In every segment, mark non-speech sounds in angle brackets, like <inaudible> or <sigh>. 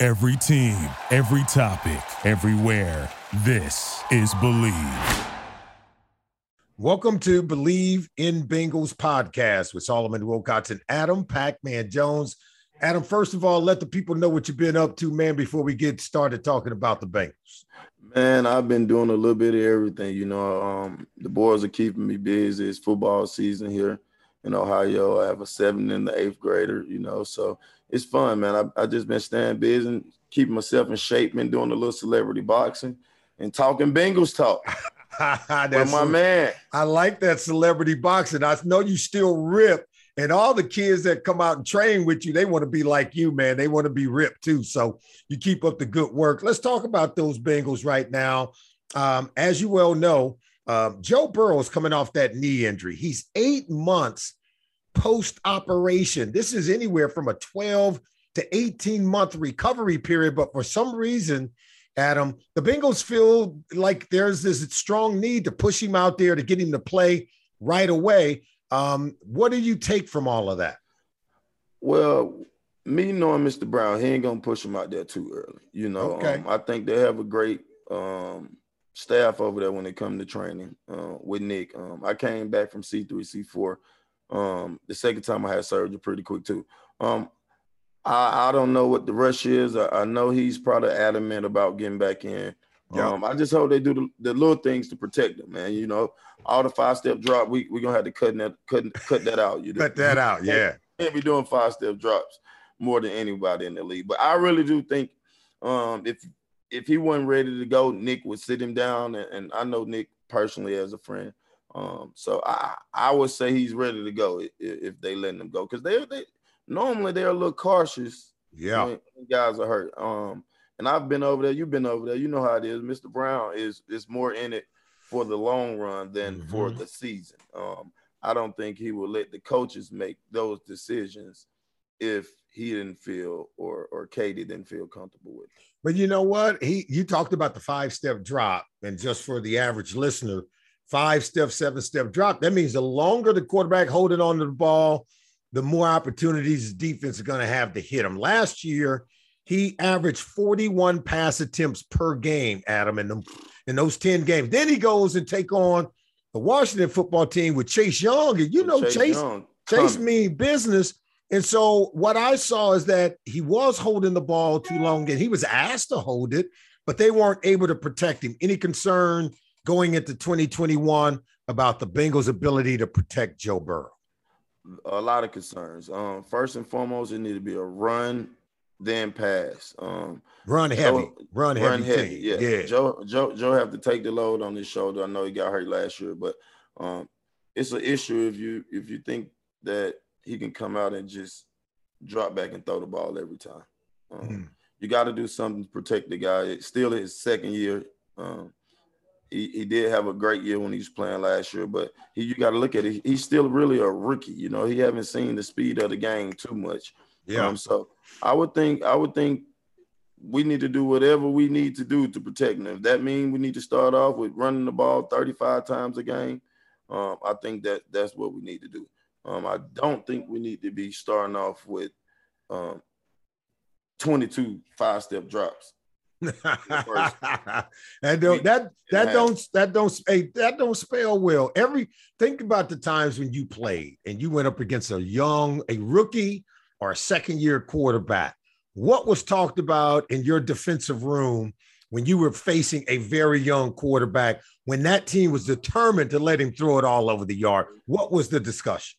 Every team, every topic, everywhere. This is Bleav. Welcome to Bleav in Bengals podcast with Solomon Wilcots and Adam Pac-Man Jones. Adam, first of all, let the people know what you've been up to, man, before we get started talking about the Bengals. Man, I've been doing a little bit of everything. You know, um, the boys are keeping me busy. It's football season here in Ohio. I have a seven and the eighth grader, you know, so it's fun, man. I, I just been staying busy, keeping myself in shape, been doing a little celebrity boxing and talking Bengals talk. <laughs> That's my man. I like that celebrity boxing. I know you still rip, and all the kids that come out and train with you, they want to be like you, man. They want to be ripped too. So you keep up the good work. Let's talk about those Bengals right now. Um, as you well know, um, Joe Burrow is coming off that knee injury. He's eight months post operation. This is anywhere from a 12 to 18 month recovery period, but for some reason, Adam, the Bengals feel like there's this strong need to push him out there to get him to play right away. Um, what do you take from all of that? Well, me knowing Mr. Brown, he ain't gonna push him out there too early. You know, okay. um, I think they have a great um, staff over there when it comes to training uh, with Nick. Um, I came back from C three, C four. Um, the second time I had surgery pretty quick too. Um, I, I don't know what the rush is. I, I, know he's probably adamant about getting back in. Yeah. Um, I just hope they do the, the, little things to protect him, man. You know, all the five step drop, we we're gonna have to cut that cut, cut that out. You know? cut that out, yeah. Can't be doing five step drops more than anybody in the league. But I really do think um, if if he wasn't ready to go, Nick would sit him down, and, and I know Nick personally as a friend. Um, so I I would say he's ready to go if, if they let him go because they they normally they're a little cautious. Yeah, when guys are hurt. Um, and I've been over there. You've been over there. You know how it is. Mr. Brown is is more in it for the long run than mm-hmm. for the season. Um, I don't think he will let the coaches make those decisions if he didn't feel or or Katie didn't feel comfortable with. It. But you know what? He you talked about the five step drop, and just for the average listener, five step, seven step drop. That means the longer the quarterback holding on to the ball, the more opportunities the defense is going to have to hit him. Last year, he averaged 41 pass attempts per game, Adam, in, them, in those 10 games. Then he goes and take on the Washington football team with Chase Young. And you know, Chase, Chase, Chase mean business. And so what I saw is that he was holding the ball too long and he was asked to hold it, but they weren't able to protect him. Any concern going into 2021 about the Bengals' ability to protect Joe Burrow? A lot of concerns. Um, first and foremost, it need to be a run, then pass. Um, run heavy, Joe, run heavy, run heavy. Yeah. yeah, Joe, Joe, Joe have to take the load on his shoulder. I know he got hurt last year, but um, it's an issue if you if you think that he can come out and just drop back and throw the ball every time. Um, mm. You got to do something to protect the guy. It's still his second year. Um, he, he did have a great year when he was playing last year, but he, you got to look at it. He's still really a rookie. You know, he haven't seen the speed of the game too much. Yeah. Um, so I would think I would think we need to do whatever we need to do to protect him. If that means we need to start off with running the ball 35 times a game, um, I think that that's what we need to do. Um, I don't think we need to be starting off with um, 22 five step drops. <laughs> that don't that that don't that don't hey, that don't spell well. Every think about the times when you played and you went up against a young, a rookie or a second year quarterback. What was talked about in your defensive room when you were facing a very young quarterback when that team was determined to let him throw it all over the yard? What was the discussion?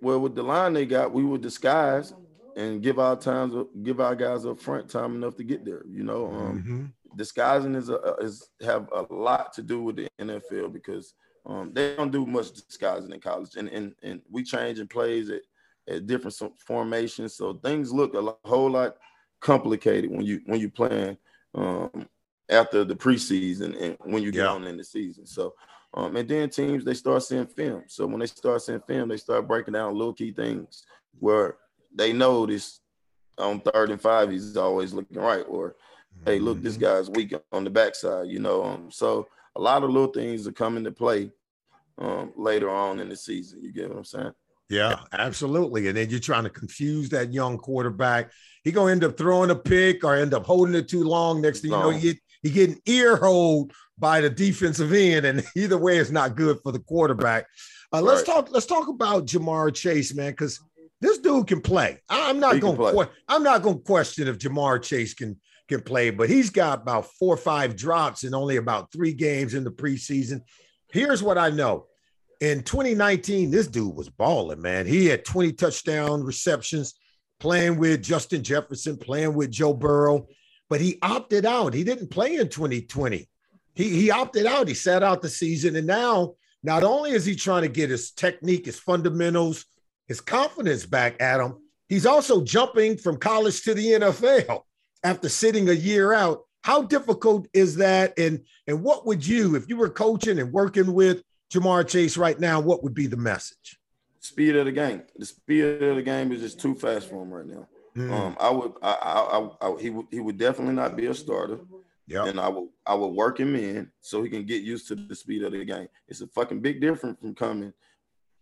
Well, with the line they got, we were disguised and give our times give our guys up front time enough to get there. You know, um, mm-hmm. disguising is a, is have a lot to do with the NFL because um, they don't do much disguising in college, and and and we changing plays at, at different formations, so things look a whole lot complicated when you when you playing um, after the preseason and when you get yeah. on in the season. So, um, and then teams they start seeing film. So when they start seeing film, they start breaking down little key things where they know this on third and five he's always looking right, or hey, look, this mm-hmm. guy's weak on the backside. You know, um, so a lot of little things are coming to play um, later on in the season. You get what I'm saying? Yeah, absolutely. And then you're trying to confuse that young quarterback. He gonna end up throwing a pick or end up holding it too long. Next thing you know, you get he getting ear hold by the defensive end, and <laughs> either way, it's not good for the quarterback. Uh, let's right. talk. Let's talk about Ja'Marr Chase, man, because this dude can play. I'm not going to. I'm not going to question if Ja'Marr Chase can can play, but he's got about four or five drops in only about three games in the preseason. Here's what I know. In 2019, this dude was balling, man. He had 20 touchdown receptions, playing with Justin Jefferson, playing with Joe Burrow but he opted out. He didn't play in 2020. He, he opted out. He sat out the season. And now, not only is he trying to get his technique, his fundamentals, his confidence back, Adam, he's also jumping from college to the NFL after sitting a year out. How difficult is that? And, and what would you, if you were coaching and working with Ja'Marr Chase right now, what would be the message? Speed of the game. The speed of the game is just too fast for him right now. Mm. Um, I would, I, I, I, he would, he would definitely not be a starter. Yeah, and I would, I would work him in so he can get used to the speed of the game. It's a fucking big difference from coming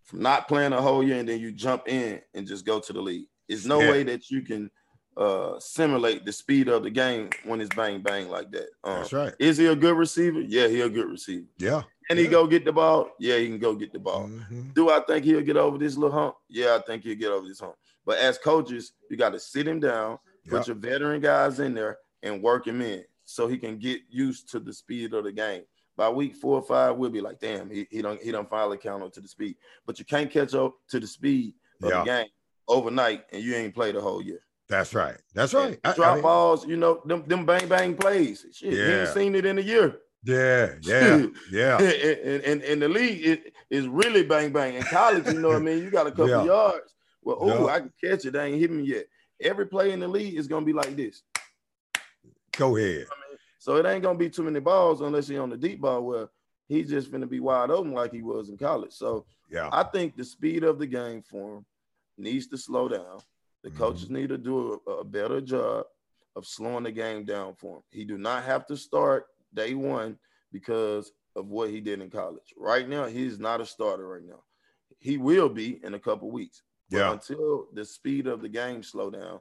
from not playing a whole year and then you jump in and just go to the league. There's no yeah. way that you can uh simulate the speed of the game when it's bang bang like that. Um, That's right. Is he a good receiver? Yeah, he a good receiver. Yeah. Can yeah. he go get the ball? Yeah, he can go get the ball. Mm-hmm. Do I think he'll get over this little hump? Yeah, I think he'll get over this hump. But as coaches, you got to sit him down, put your veteran guys in there, and work him in so he can get used to the speed of the game. By week four or five, we'll be like, damn, he, he don't he don't finally count up to the speed. But you can't catch up to the speed of the game overnight, and you ain't played the whole year. That's right. That's right. I, drop I mean, balls, you know, them them bang bang plays. Shit, yeah. he ain't seen it in a year. Yeah, <laughs> yeah, yeah. <laughs> and, and, and the league it, is really bang bang. In college, you know what I mean? You got a couple yeah. yards. Well, oh, I can catch it. They ain't hit me yet. Every play in the league is gonna be like this. Go ahead. So it ain't gonna be too many balls unless he on the deep ball where he's just gonna be wide open like he was in college. So yeah, I think the speed of the game for him needs to slow down. The mm-hmm. coaches need to do a, a better job of slowing the game down for him. He do not have to start day one because of what he did in college. Right now, he's not a starter right now. He will be in a couple weeks. Yeah. until the speed of the game slow down,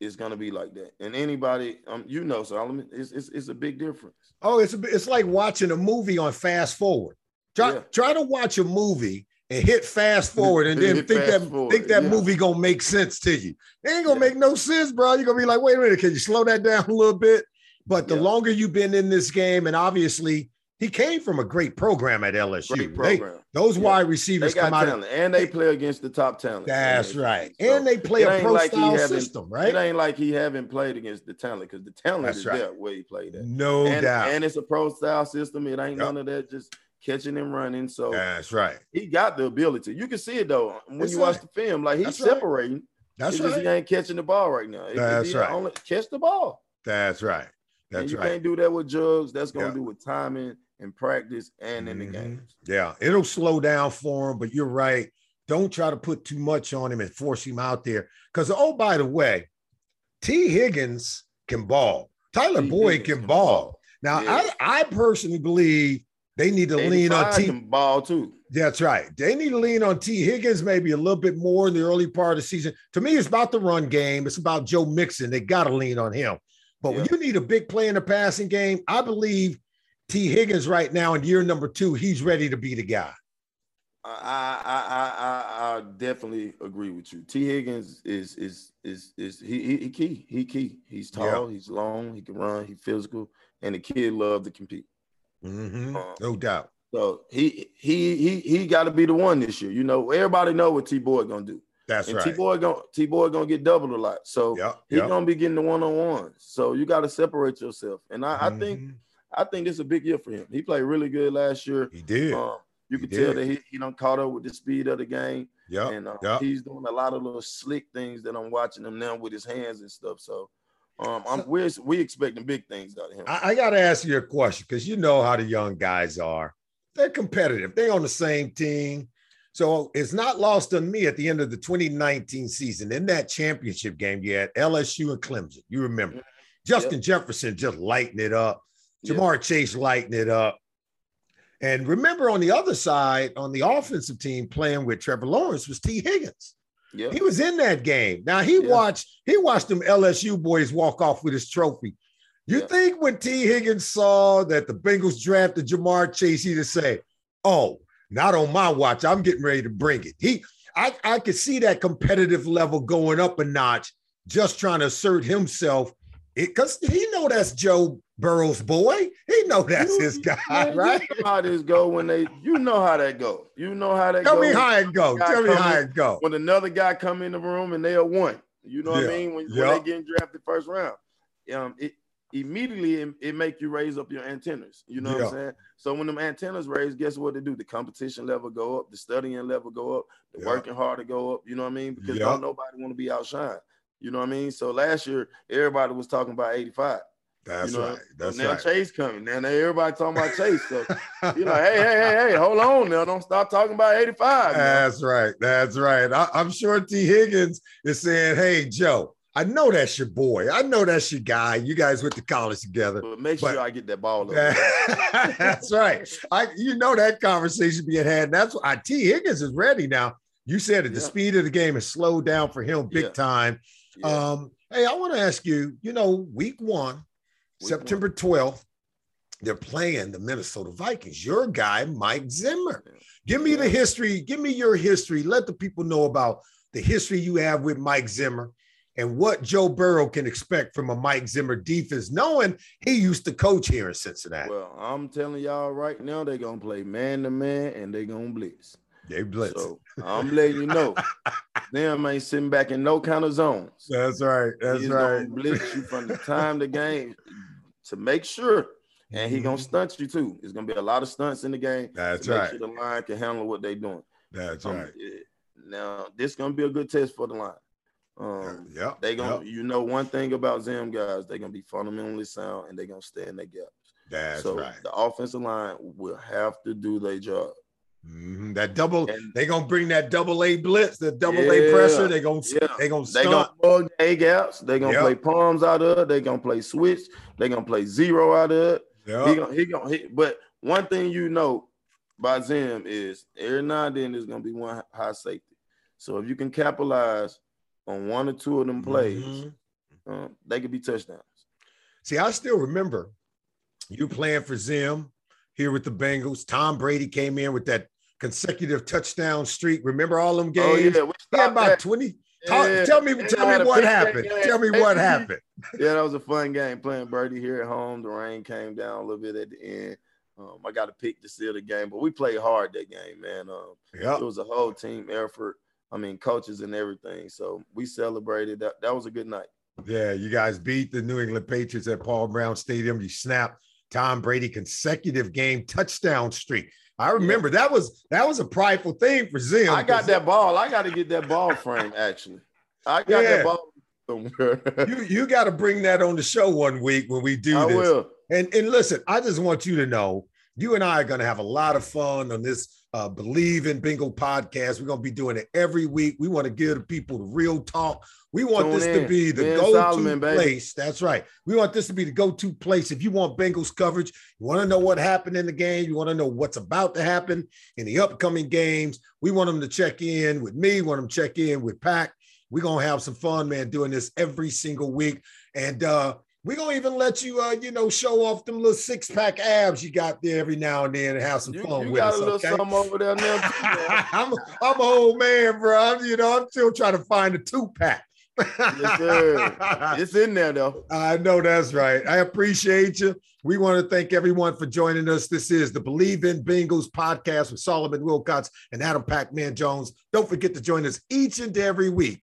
it's gonna be like that. And anybody, um, you know, Solomon, it's, it's it's a big difference. Oh, it's a, it's like watching a movie on fast forward. Try yeah. try to watch a movie and hit fast <laughs> forward and then think that forward. think that yeah. movie gonna make sense to you. It ain't gonna yeah. make no sense, bro. You're gonna be like, wait a minute, can you slow that <laughs> down a little bit? But the longer you've been in this game, and obviously he came from a great program at LSU. Great They, those yeah. wide receivers come out of, and they play against the top talent. That's right. So and they play a pro like style system, right? It ain't like he haven't played against the talent because the talent That's is right. there where he played at. No and, doubt. And it's a pro style system. It ain't yep. none of that just catching and running. So that's right. He got the ability. You can see it though when That's you right. watch the film. Like he's That's separating. Right. That's right. he ain't catching the ball right now. That's right. Only catch the ball. That's right. That's and you right. can't do that with jugs. That's gonna do with timing and practice and in the mm-hmm. games. Yeah, it'll slow down for him, but you're right. Don't try to put too much on him and force him out there. Because oh, by the way, Tee Higgins can ball. Tyler T. Boyd Higgins can, ball. ball. Now, yeah. I, I personally believe they need to lean on T. ball too. That's right. They need to lean on Tee Higgins maybe a little bit more in the early part of the season. To me, it's about the run game. It's about Joe Mixon. They got to lean on him. But yeah. when you need a big play in the passing game, I believe Tee Higgins right now in year number two, he's ready to be the guy. I I I I, definitely agree with you. Tee Higgins is is is is he he, he key. He key. He's tall. Yeah. He's long. He can run. He's physical, and the kid love to compete. Mm-hmm. Um, no doubt. So he he he he got to be the one this year. You know, everybody know what T Boy gonna do. That's and right. T Boy gonna T Boy gonna get doubled a lot. So yep, he's yep. gonna be getting the one on ones. So you got to separate yourself. And I, mm-hmm. I think I think this is a big year for him. He played really good last year. He did. Um, You can tell that he, he don't caught up with the speed of the game. Yeah, and uh, yep. he's doing a lot of little slick things that I'm watching him now with his hands and stuff. So, um, I'm we're we expecting big things out of him. I, I got to ask you a question because you know how the young guys are. They're competitive. They're on the same team. So it's not lost on me at the end of the 2019 season in that championship game. You had LSU and Clemson. You remember mm-hmm. Justin yep. Jefferson just lighting it up, Ja'Marr yep. Chase lighting it up. And remember on the other side, on the offensive team playing with Trevor Lawrence was Tee Higgins. Yeah. He was in that game. Now he watched he watched them LSU boys walk off with his trophy. You yeah. think when Tee Higgins saw that the Bengals drafted Ja'Marr Chase, he'd say, "Oh, not on my watch. I'm getting ready to bring it." He, I, I could see that competitive level going up a notch, just trying to assert himself because he know that's Joe Burrow's boy. He know that's his guy, man, right? You know how this go when they, you know how that go. You know how that Tell go. me how it go. Tell me how in, it go. When another guy come in the room and they are one, you know yeah. what I mean? When, yep. when they getting drafted first round, um, it immediately it, it make you raise up your antennas. You know what I'm saying? So when them antennas raise, guess what they do? The competition level go up, the studying level go up, the working harder go up. You know what I mean? Because don't nobody want to be outshined. You know what I mean? So last year, everybody was talking about 85. That's you know? right. That's now right. Chase coming. Now, now everybody talking about Chase. So <laughs> you know, hey, hey, hey, hey, hold on now. Don't stop talking about 85. That's right. That's right. I, I'm sure Tee Higgins is saying, hey, Joe, I know that's your boy. I know that's your guy. You guys went to college together. But make but, sure I get that ball. <laughs> that's right. I you know that conversation being had. And that's why Tee Higgins is ready now. You said it. The speed of the game has slowed down for him big yeah. time. Yeah. Um, hey, I want to ask you, you know, week one, week September. 12th, they're playing the Minnesota Vikings. Your guy, Mike Zimmer. Give me yeah. the history. Give me your history. Let the people know about the history you have with Mike Zimmer and what Joe Burrow can expect from a Mike Zimmer defense, knowing he used to coach here in Cincinnati. Well, I'm telling y'all right now, they're gonna play man to man and they're gonna blitz. They blitz. So I'm letting you know, <laughs> them ain't sitting back in no kind of zones. That's right. That's right. blitz you from the time the game to make sure, and he gonna mm-hmm. stunt you too. It's gonna be a lot of stunts in the game. That's right. Sure the line can handle what they're doing. That's um, right. Now this gonna be a good test for the line. Um, <laughs> yeah, they gonna. You know one thing about Zim guys, they're gonna be fundamentally sound and they're gonna stay in their gaps. That's so right. The offensive line will have to do their job. Mm-hmm. That double, and, they gonna bring that double A blitz, the double yeah, A pressure. They're gonna, yeah. they gonna, they gonna mug A gaps. They gonna yep. play palms out of it. They gonna play switch. they're gonna play zero out of it. Yep. He gonna, he gonna, he, but one thing you know by Zim is every now and then there's gonna be one high safety. So if you can capitalize on one or two of them plays, mm-hmm. um, they could be touchdowns. See, I still remember you playing for Zim here with the Bengals. Tom Brady came in with that consecutive touchdown streak. Remember all them games? Oh, yeah. We had about that. 20. Talk, yeah. Tell me, tell me what happened. Tell me what <laughs> happened. yeah, that was a fun game playing Brady here at home. The rain came down a little bit at the end. Um, I got to pick to seal the game, but we played hard that game, man. Um, yep. It was a whole team effort. I mean, coaches and everything. So we celebrated. That that was a good night. Yeah, you guys beat the New England Patriots at Paul Brown Stadium. You snapped Tom Brady consecutive game touchdown streak. I remember yeah. that was that was a prideful thing for Zim. I got that ball. I got to get that ball frame. Actually, I got yeah. that ball somewhere. <laughs> you you got to bring that on the show one week when we do I this. Will. And and listen, I just want you to know, you and I are going to have a lot of fun on this uh, Bleav in Bengal podcast. We're going to be doing it every week. We want to give people the real talk. We want Tune this in. to be the ben go Solomon, to place. That's right. We want this to be the go to place. If you want Bengals coverage, you want to know what happened in the game, you want to know what's about to happen in the upcoming games. We want them to check in with me, want them to check in with Pac. We're going to have some fun, man, doing this every single week. And uh, we're gonna even let you, uh, you know, show off them little six pack abs you got there every now and then and have some you, fun you with got us. A little okay? something over there now. Too, <laughs> I'm, I'm an old man, bro. I'm, you know, I'm still trying to find a two pack. yes, sir. <laughs> It's in there though. I know that's right. I appreciate you. We want to thank everyone for joining us. This is the Bleav in Bengals podcast with Solomon Wilcots and Adam Pac-Man Jones. Don't forget to join us each and every week